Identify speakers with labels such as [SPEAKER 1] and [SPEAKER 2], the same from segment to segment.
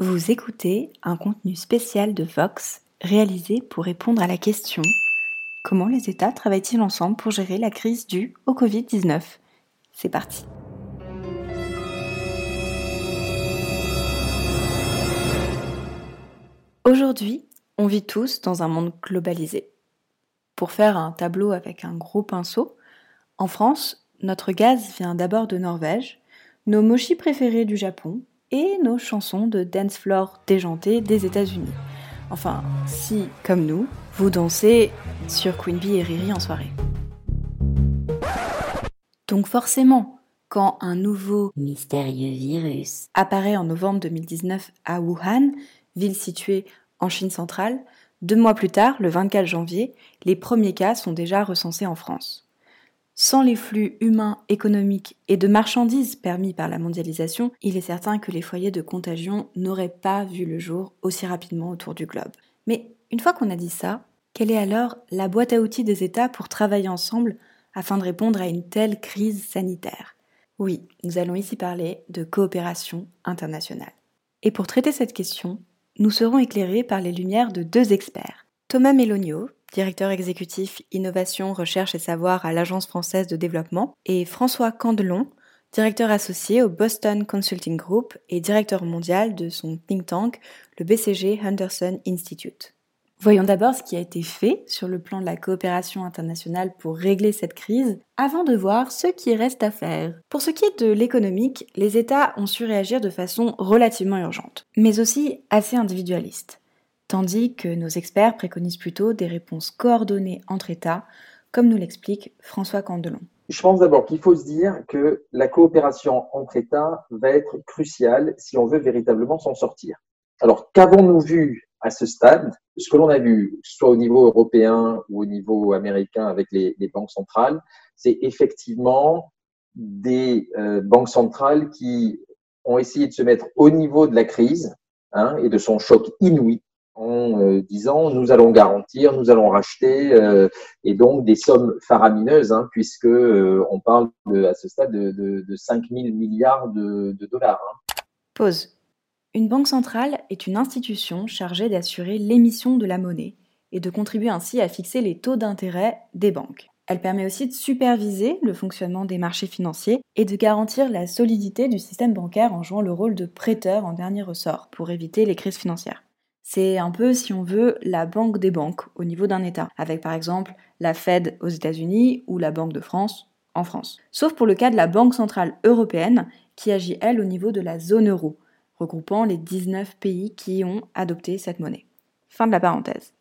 [SPEAKER 1] Vous écoutez un contenu spécial de Vox réalisé pour répondre à la question Comment les États travaillent-ils ensemble pour gérer la crise due au Covid-19 C'est parti. Aujourd'hui, on vit tous dans un monde globalisé. Pour faire un tableau avec un gros pinceau, en France, notre gaz vient d'abord de Norvège, nos mochis préférés du Japon et nos chansons de dance floor déjantées des États-Unis. Enfin, si, comme nous, vous dansez sur Queen Bee et Riri en soirée. Donc forcément, quand un nouveau mystérieux virus apparaît en novembre 2019 à Wuhan, ville située en Chine centrale, deux mois plus tard, le 24 janvier, les premiers cas sont déjà recensés en France. Sans les flux humains, économiques et de marchandises permis par la mondialisation, il est certain que les foyers de contagion n'auraient pas vu le jour aussi rapidement autour du globe. Mais une fois qu'on a dit ça, quelle est alors la boîte à outils des États pour travailler ensemble afin de répondre à une telle crise sanitaire? Oui, nous allons ici parler de coopération internationale. Et pour traiter cette question, nous serons éclairés par les lumières de deux experts. Thomas Mélonio, directeur exécutif Innovation, Recherche et Savoir à l'Agence française de développement, et François Candelon, directeur associé au Boston Consulting Group et directeur mondial de son think tank, le BCG Henderson Institute. Voyons d'abord ce qui a été fait sur le plan de la coopération internationale pour régler cette crise, avant de voir ce qui reste à faire. Pour ce qui est de l'économique, les États ont su réagir de façon relativement urgente, mais aussi assez individualiste tandis que nos experts préconisent plutôt des réponses coordonnées entre États, comme nous l'explique François Candelon.
[SPEAKER 2] Je pense d'abord qu'il faut se dire que la coopération entre États va être cruciale si on veut véritablement s'en sortir. Alors, qu'avons-nous vu à ce stade? Ce que l'on a vu, soit au niveau européen ou au niveau américain avec les, banques centrales, c'est effectivement des euh, banques centrales qui ont essayé de se mettre au niveau de la crise hein, et de son choc inouï en euh, disant nous allons garantir, nous allons racheter, euh, et donc des sommes faramineuses, hein, puisque euh, on parle à ce stade de, de, 5 000 milliards de, dollars. Hein.
[SPEAKER 1] Pause. Une banque centrale est une institution chargée d'assurer l'émission de la monnaie et de contribuer ainsi à fixer les taux d'intérêt des banques. Elle permet aussi de superviser le fonctionnement des marchés financiers et de garantir la solidité du système bancaire en jouant le rôle de prêteur en dernier ressort pour éviter les crises financières. C'est un peu, si on veut, la banque des banques au niveau d'un État, avec par exemple la Fed aux États-Unis ou la Banque de France en France. Sauf pour le cas de la Banque centrale européenne, qui agit elle au niveau de la zone euro, regroupant les 19 pays qui ont adopté cette monnaie. Fin de la parenthèse.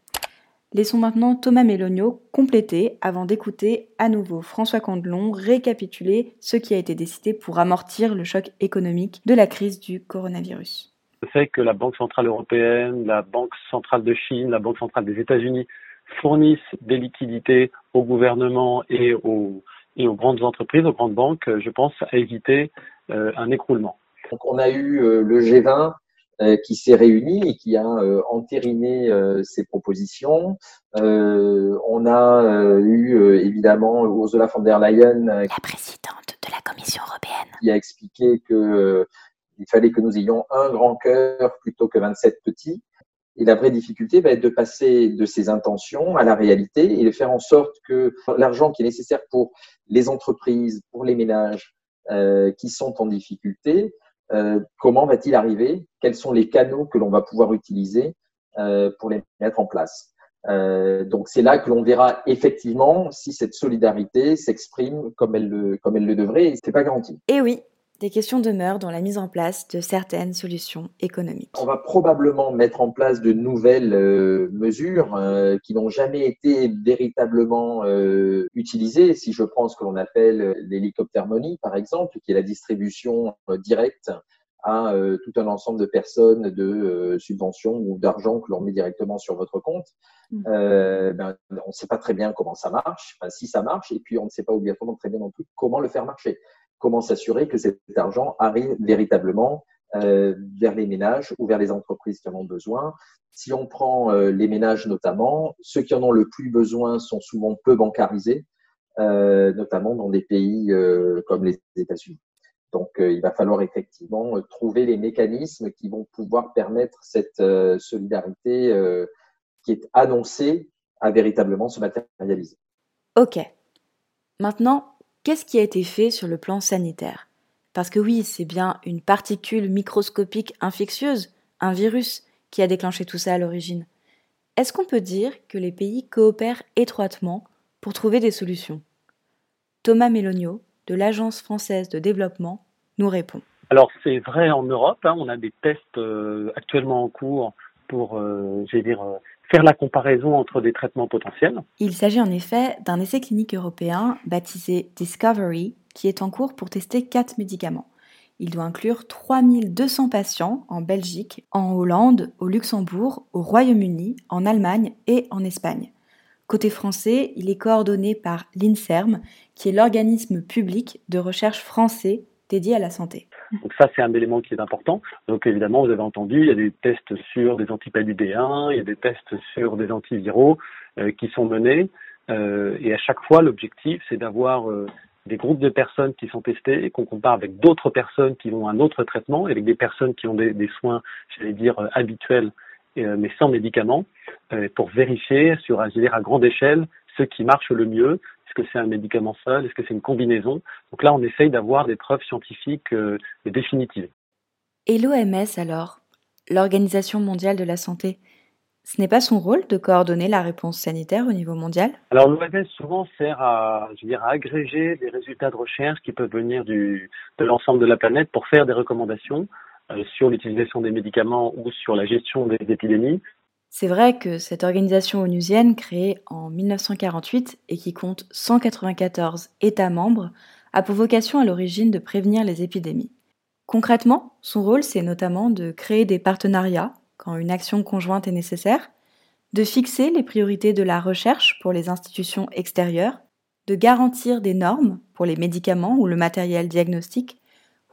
[SPEAKER 1] Laissons maintenant Thomas Mélonio compléter avant d'écouter à nouveau François Candelon récapituler ce qui a été décidé pour amortir le choc économique de la crise du coronavirus
[SPEAKER 3] le fait que la Banque centrale européenne, la Banque centrale de Chine, la Banque centrale des États-Unis fournissent des liquidités au gouvernement et aux, et aux grandes entreprises, aux grandes banques, je pense, à éviter euh, un écroulement.
[SPEAKER 2] Donc on a eu euh, le G20 euh, qui s'est réuni et qui a entériné ses propositions. on a eu évidemment Ursula von der Leyen,
[SPEAKER 1] la présidente de la Commission européenne,
[SPEAKER 2] qui a expliqué que il fallait que nous ayons un grand cœur plutôt que 27 petits. Et la vraie difficulté va être de passer de ces intentions à la réalité et de faire en sorte que l'argent qui est nécessaire pour les entreprises, pour les ménages euh, qui sont en difficulté, euh, comment va-t-il arriver? Quels sont les canaux que l'on va pouvoir utiliser euh, pour les mettre en place? Donc c'est là que l'on verra effectivement si cette solidarité s'exprime comme elle le comme elle le devrait. Et c'est pas garanti.
[SPEAKER 1] Et oui, des questions demeurent dans la mise en place de certaines solutions économiques.
[SPEAKER 2] On va probablement mettre en place de nouvelles euh, mesures euh, qui n'ont jamais été véritablement euh, utilisées. Si je prends ce que l'on appelle l'hélicoptère money, par exemple, qui est la distribution directe à tout un ensemble de personnes de subventions ou d'argent que l'on met directement sur votre compte. Mmh. Ben, on ne sait pas très bien comment ça marche, enfin, si ça marche, et puis on ne sait pas obligatoirement très bien non plus comment le faire marcher comment s'assurer que cet argent arrive véritablement euh, vers les ménages ou vers les entreprises qui en ont besoin. Si on prend euh, les ménages notamment, ceux qui en ont le plus besoin sont souvent peu bancarisés, euh, notamment dans des pays comme les États-Unis. Donc, il va falloir effectivement trouver les mécanismes qui vont pouvoir permettre cette solidarité qui est annoncée à véritablement se matérialiser.
[SPEAKER 1] Ok. Maintenant, qu'est-ce qui a été fait sur le plan sanitaire? Parce que oui, c'est bien une particule microscopique infectieuse, un virus, qui a déclenché tout ça à l'origine. Est-ce qu'on peut dire que les pays coopèrent étroitement pour trouver des solutions? Thomas Mélonio, de l'Agence française de développement, nous répond.
[SPEAKER 3] Alors c'est vrai en Europe, hein, on a des tests euh, actuellement en cours pour, euh, dire, euh, faire la comparaison entre des traitements potentiels.
[SPEAKER 1] Il s'agit en effet d'un essai clinique européen baptisé Discovery qui est en cours pour tester quatre médicaments. Il doit inclure 3200 patients en Belgique, en Hollande, au Luxembourg, au Royaume-Uni, en Allemagne et en Espagne. Côté français, il est coordonné par l'INSERM, qui est l'organisme public de recherche français dédié à la santé.
[SPEAKER 3] Donc ça, c'est un élément qui est important. Donc évidemment, vous avez entendu, il y a des tests sur des antipaludéens, il y a des tests sur des antiviraux euh, qui sont menés. Euh, et à chaque fois, l'objectif, c'est d'avoir euh, des groupes de personnes qui sont testées, qu'on compare avec d'autres personnes qui ont un autre traitement, avec des personnes qui ont des, des soins, j'allais dire, habituels, mais sans médicaments, pour vérifier sur, dire, à grande échelle ce qui marche le mieux, que c'est un médicament seul Est-ce que c'est une combinaison? Donc là, on essaye d'avoir des preuves scientifiques euh, définitives.
[SPEAKER 1] Et l'OMS alors? L'Organisation mondiale de la santé ce n'est pas son rôle de coordonner la réponse sanitaire au niveau mondial?
[SPEAKER 3] Alors l'OMS souvent sert à, je veux dire, à agréger des résultats de recherche qui peuvent venir du, de l'ensemble de la planète pour faire des recommandations euh, sur l'utilisation des médicaments ou sur la gestion des épidémies.
[SPEAKER 1] C'est vrai que cette organisation onusienne, créée en 1948 et qui compte 194 États membres, a pour vocation à l'origine de prévenir les épidémies. Concrètement, son rôle, c'est notamment de créer des partenariats quand une action conjointe est nécessaire, de fixer les priorités de la recherche pour les institutions extérieures, de garantir des normes pour les médicaments ou le matériel diagnostique,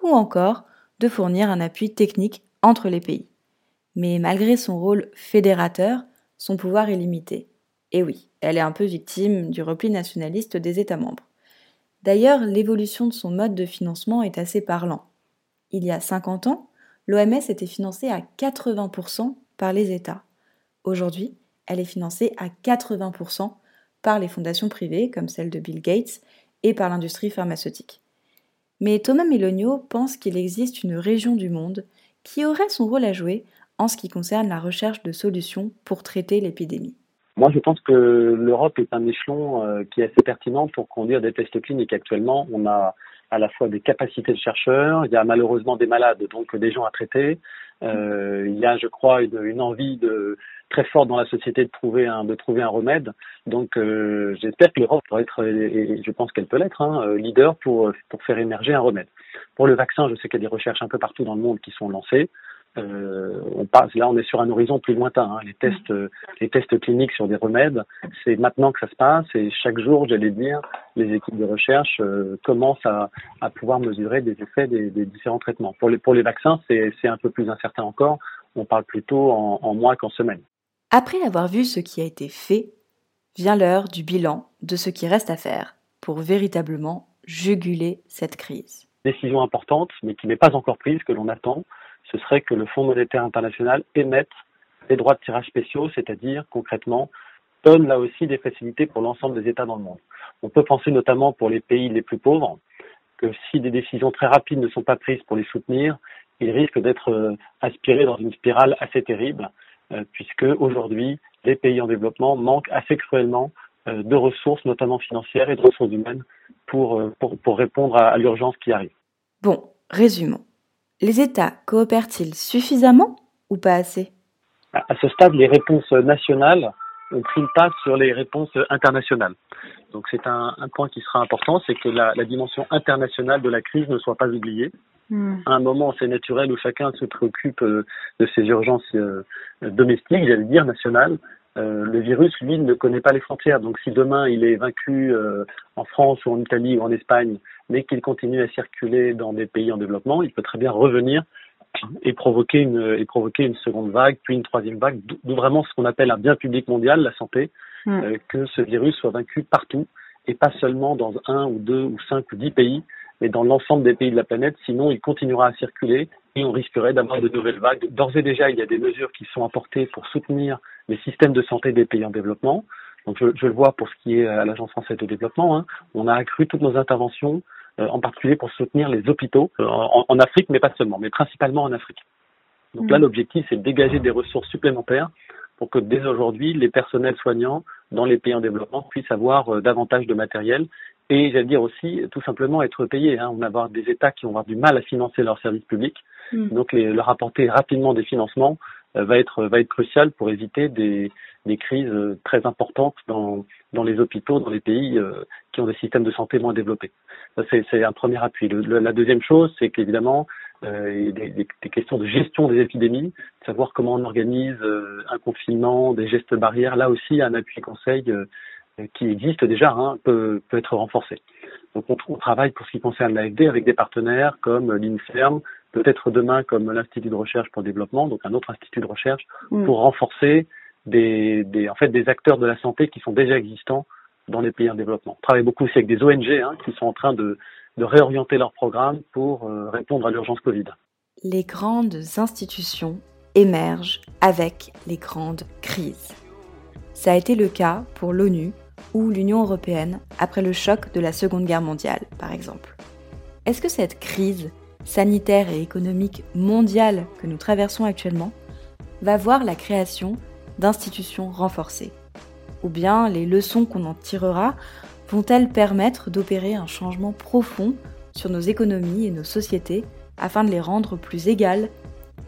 [SPEAKER 1] ou encore de fournir un appui technique entre les pays. Mais malgré son rôle fédérateur, son pouvoir est limité. Et oui, elle est un peu victime du repli nationaliste des États membres. D'ailleurs, l'évolution de son mode de financement est assez parlant. Il y a 50 ans, l'OMS était financée à 80% par les États. Aujourd'hui, elle est financée à 80% par les fondations privées comme celle de Bill Gates et par l'industrie pharmaceutique. Mais Thomas Melonio pense qu'il existe une région du monde qui aurait son rôle à jouer en ce qui concerne la recherche de solutions pour traiter l'épidémie
[SPEAKER 3] Moi, je pense que l'Europe est un échelon euh, qui est assez pertinent pour conduire des tests cliniques. Actuellement, on a à la fois des capacités de chercheurs, il y a malheureusement des malades, donc des gens à traiter. Euh, il y a, je crois, une, envie très forte dans la société de trouver un, remède. Donc, euh, j'espère que l'Europe pourrait être, et je pense qu'elle peut l'être, hein, leader pour faire émerger un remède. Pour le vaccin, je sais qu'il y a des recherches un peu partout dans le monde qui sont lancées. Euh, on passe, là, on est sur un horizon plus lointain. Hein. Les tests, euh, les tests cliniques sur des remèdes, c'est maintenant que ça se passe et chaque jour, j'allais dire, les équipes de recherche euh, commencent à, à, pouvoir mesurer des effets des, des, différents traitements. Pour les, pour les vaccins, c'est un peu plus incertain encore. On parle plutôt en, en mois qu'en semaines.
[SPEAKER 1] Après avoir vu ce qui a été fait, vient l'heure du bilan de ce qui reste à faire pour véritablement juguler cette crise.
[SPEAKER 3] Décision importante, mais qui n'est pas encore prise, que l'on attend ce serait que le Fonds monétaire international émette des droits de tirage spéciaux, c'est-à-dire concrètement donne là aussi des facilités pour l'ensemble des États dans le monde. On peut penser notamment pour les pays les plus pauvres que si des décisions très rapides ne sont pas prises pour les soutenir, ils risquent d'être euh, aspirés dans une spirale assez terrible, euh, puisque aujourd'hui, les pays en développement manquent assez cruellement euh, de ressources, notamment financières et de ressources humaines, pour, pour, pour répondre à l'urgence qui arrive.
[SPEAKER 1] Bon, résumons. Les États coopèrent-ils suffisamment ou pas assez?
[SPEAKER 3] À ce stade, les réponses nationales ont pris le pas sur les réponses internationales? Donc c'est un, point qui sera important, c'est que la, dimension internationale de la crise ne soit pas oubliée. Hmm. À un moment, c'est naturel où chacun se préoccupe euh, de ses urgences euh, domestiques, j'allais dire nationales. Euh, le virus, lui, ne connaît pas les frontières. Donc si demain il est vaincu en France ou en Italie ou en Espagne mais qu'il continue à circuler dans des pays en développement, il peut très bien revenir et provoquer une, et provoquer une seconde vague, puis une troisième vague, d'où vraiment ce qu'on appelle un bien public mondial, la santé, mm. euh, que ce virus soit vaincu partout et pas seulement dans un ou deux ou cinq ou dix pays, mais dans l'ensemble des pays de la planète. Sinon, il continuera à circuler et on risquerait d'avoir de nouvelles vagues. D'ores et déjà, il y a des mesures qui sont apportées pour soutenir les systèmes de santé des pays en développement. Donc, je, je le vois pour ce qui est à l'Agence française de développement. Hein. On a accru toutes nos interventions, en particulier pour soutenir les hôpitaux euh, en, en, Afrique, mais pas seulement, mais principalement en Afrique. Donc là, mmh. l'objectif, c'est de dégager des ressources supplémentaires pour que dès aujourd'hui, les personnels soignants dans les pays en développement puissent avoir euh, davantage de matériel et j'allais dire aussi tout simplement être payés. Hein. On va avoir des États qui vont avoir du mal à financer leurs services publics, mm. donc les, leur apporter rapidement des financements euh, va être va être crucial pour éviter des, des crises euh, très importantes dans dans les hôpitaux, dans les pays euh, qui ont des systèmes de santé moins développés. C'est un premier appui. Le, la deuxième chose, c'est qu'évidemment euh, des, des, des, questions de gestion des épidémies, savoir comment on organise un confinement, des gestes barrières. Là aussi, un appui conseil qui existe déjà hein, peut, peut être renforcé. Donc on, on, travaille pour ce qui concerne l'AFD avec des partenaires comme l'INSERM, peut-être demain comme l'Institut de recherche pour le développement, donc un autre institut de recherche, mm. pour renforcer des, des, en fait, des acteurs de la santé qui sont déjà existants dans les pays en développement. On travaille beaucoup aussi avec des ONG hein, qui sont en train de, de réorienter leurs programmes pour euh, répondre à l'urgence Covid.
[SPEAKER 1] Les grandes institutions émergent avec les grandes crises. Ça a été le cas pour l'ONU ou l'Union européenne après le choc de la Seconde Guerre mondiale, par exemple. Est-ce que cette crise sanitaire et économique mondiale que nous traversons actuellement va voir la création d'institutions renforcées. Ou bien les leçons qu'on en tirera vont-elles permettre d'opérer un changement profond sur nos économies et nos sociétés afin de les rendre plus égales,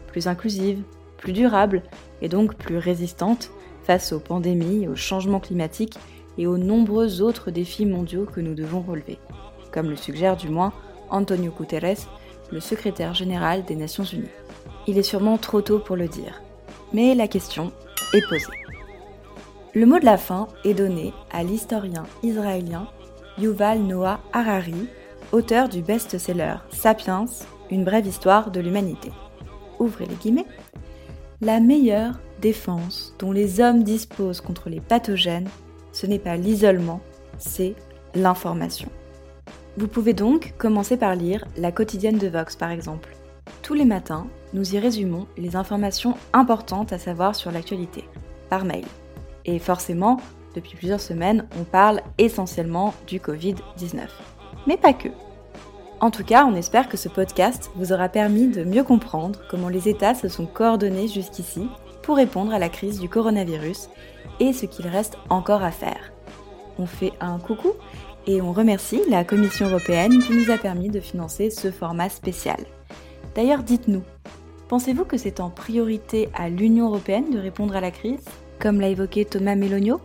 [SPEAKER 1] plus inclusives, plus durables et donc plus résistantes face aux pandémies, aux changements climatiques et aux nombreux autres défis mondiaux que nous devons relever, comme le suggère du moins Antonio Guterres, le secrétaire général des Nations Unies. Il est sûrement trop tôt pour le dire, mais la question est posée. Le mot de la fin est donné à l'historien israélien Yuval Noah Harari, auteur du best-seller Sapiens, une brève histoire de l'humanité. Ouvrez les guillemets. La meilleure défense dont les hommes disposent contre les pathogènes ce n'est pas l'isolement, c'est l'information. Vous pouvez donc commencer par lire la quotidienne de Vox par exemple. Tous les matins, nous y résumons les informations importantes à savoir sur l'actualité, par mail. Et forcément, depuis plusieurs semaines, on parle essentiellement du Covid-19. Mais pas que. En tout cas, on espère que ce podcast vous aura permis de mieux comprendre comment les États se sont coordonnés jusqu'ici pour répondre à la crise du coronavirus et ce qu'il reste encore à faire. On fait un coucou et on remercie la Commission européenne qui nous a permis de financer ce format spécial. D'ailleurs, dites-nous, pensez-vous que c'est en priorité à l'Union européenne de répondre à la crise, comme l'a évoqué Thomas Melonio?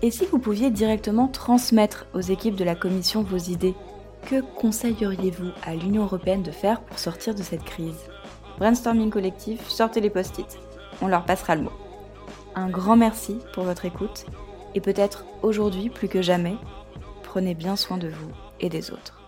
[SPEAKER 1] Et si vous pouviez directement transmettre aux équipes de la Commission vos idées, que conseilleriez-vous à l'Union européenne de faire pour sortir de cette crise? Brainstorming collectif, sortez les post-it, on leur passera le mot. Un grand merci pour votre écoute et peut-être aujourd'hui plus que jamais, prenez bien soin de vous et des autres.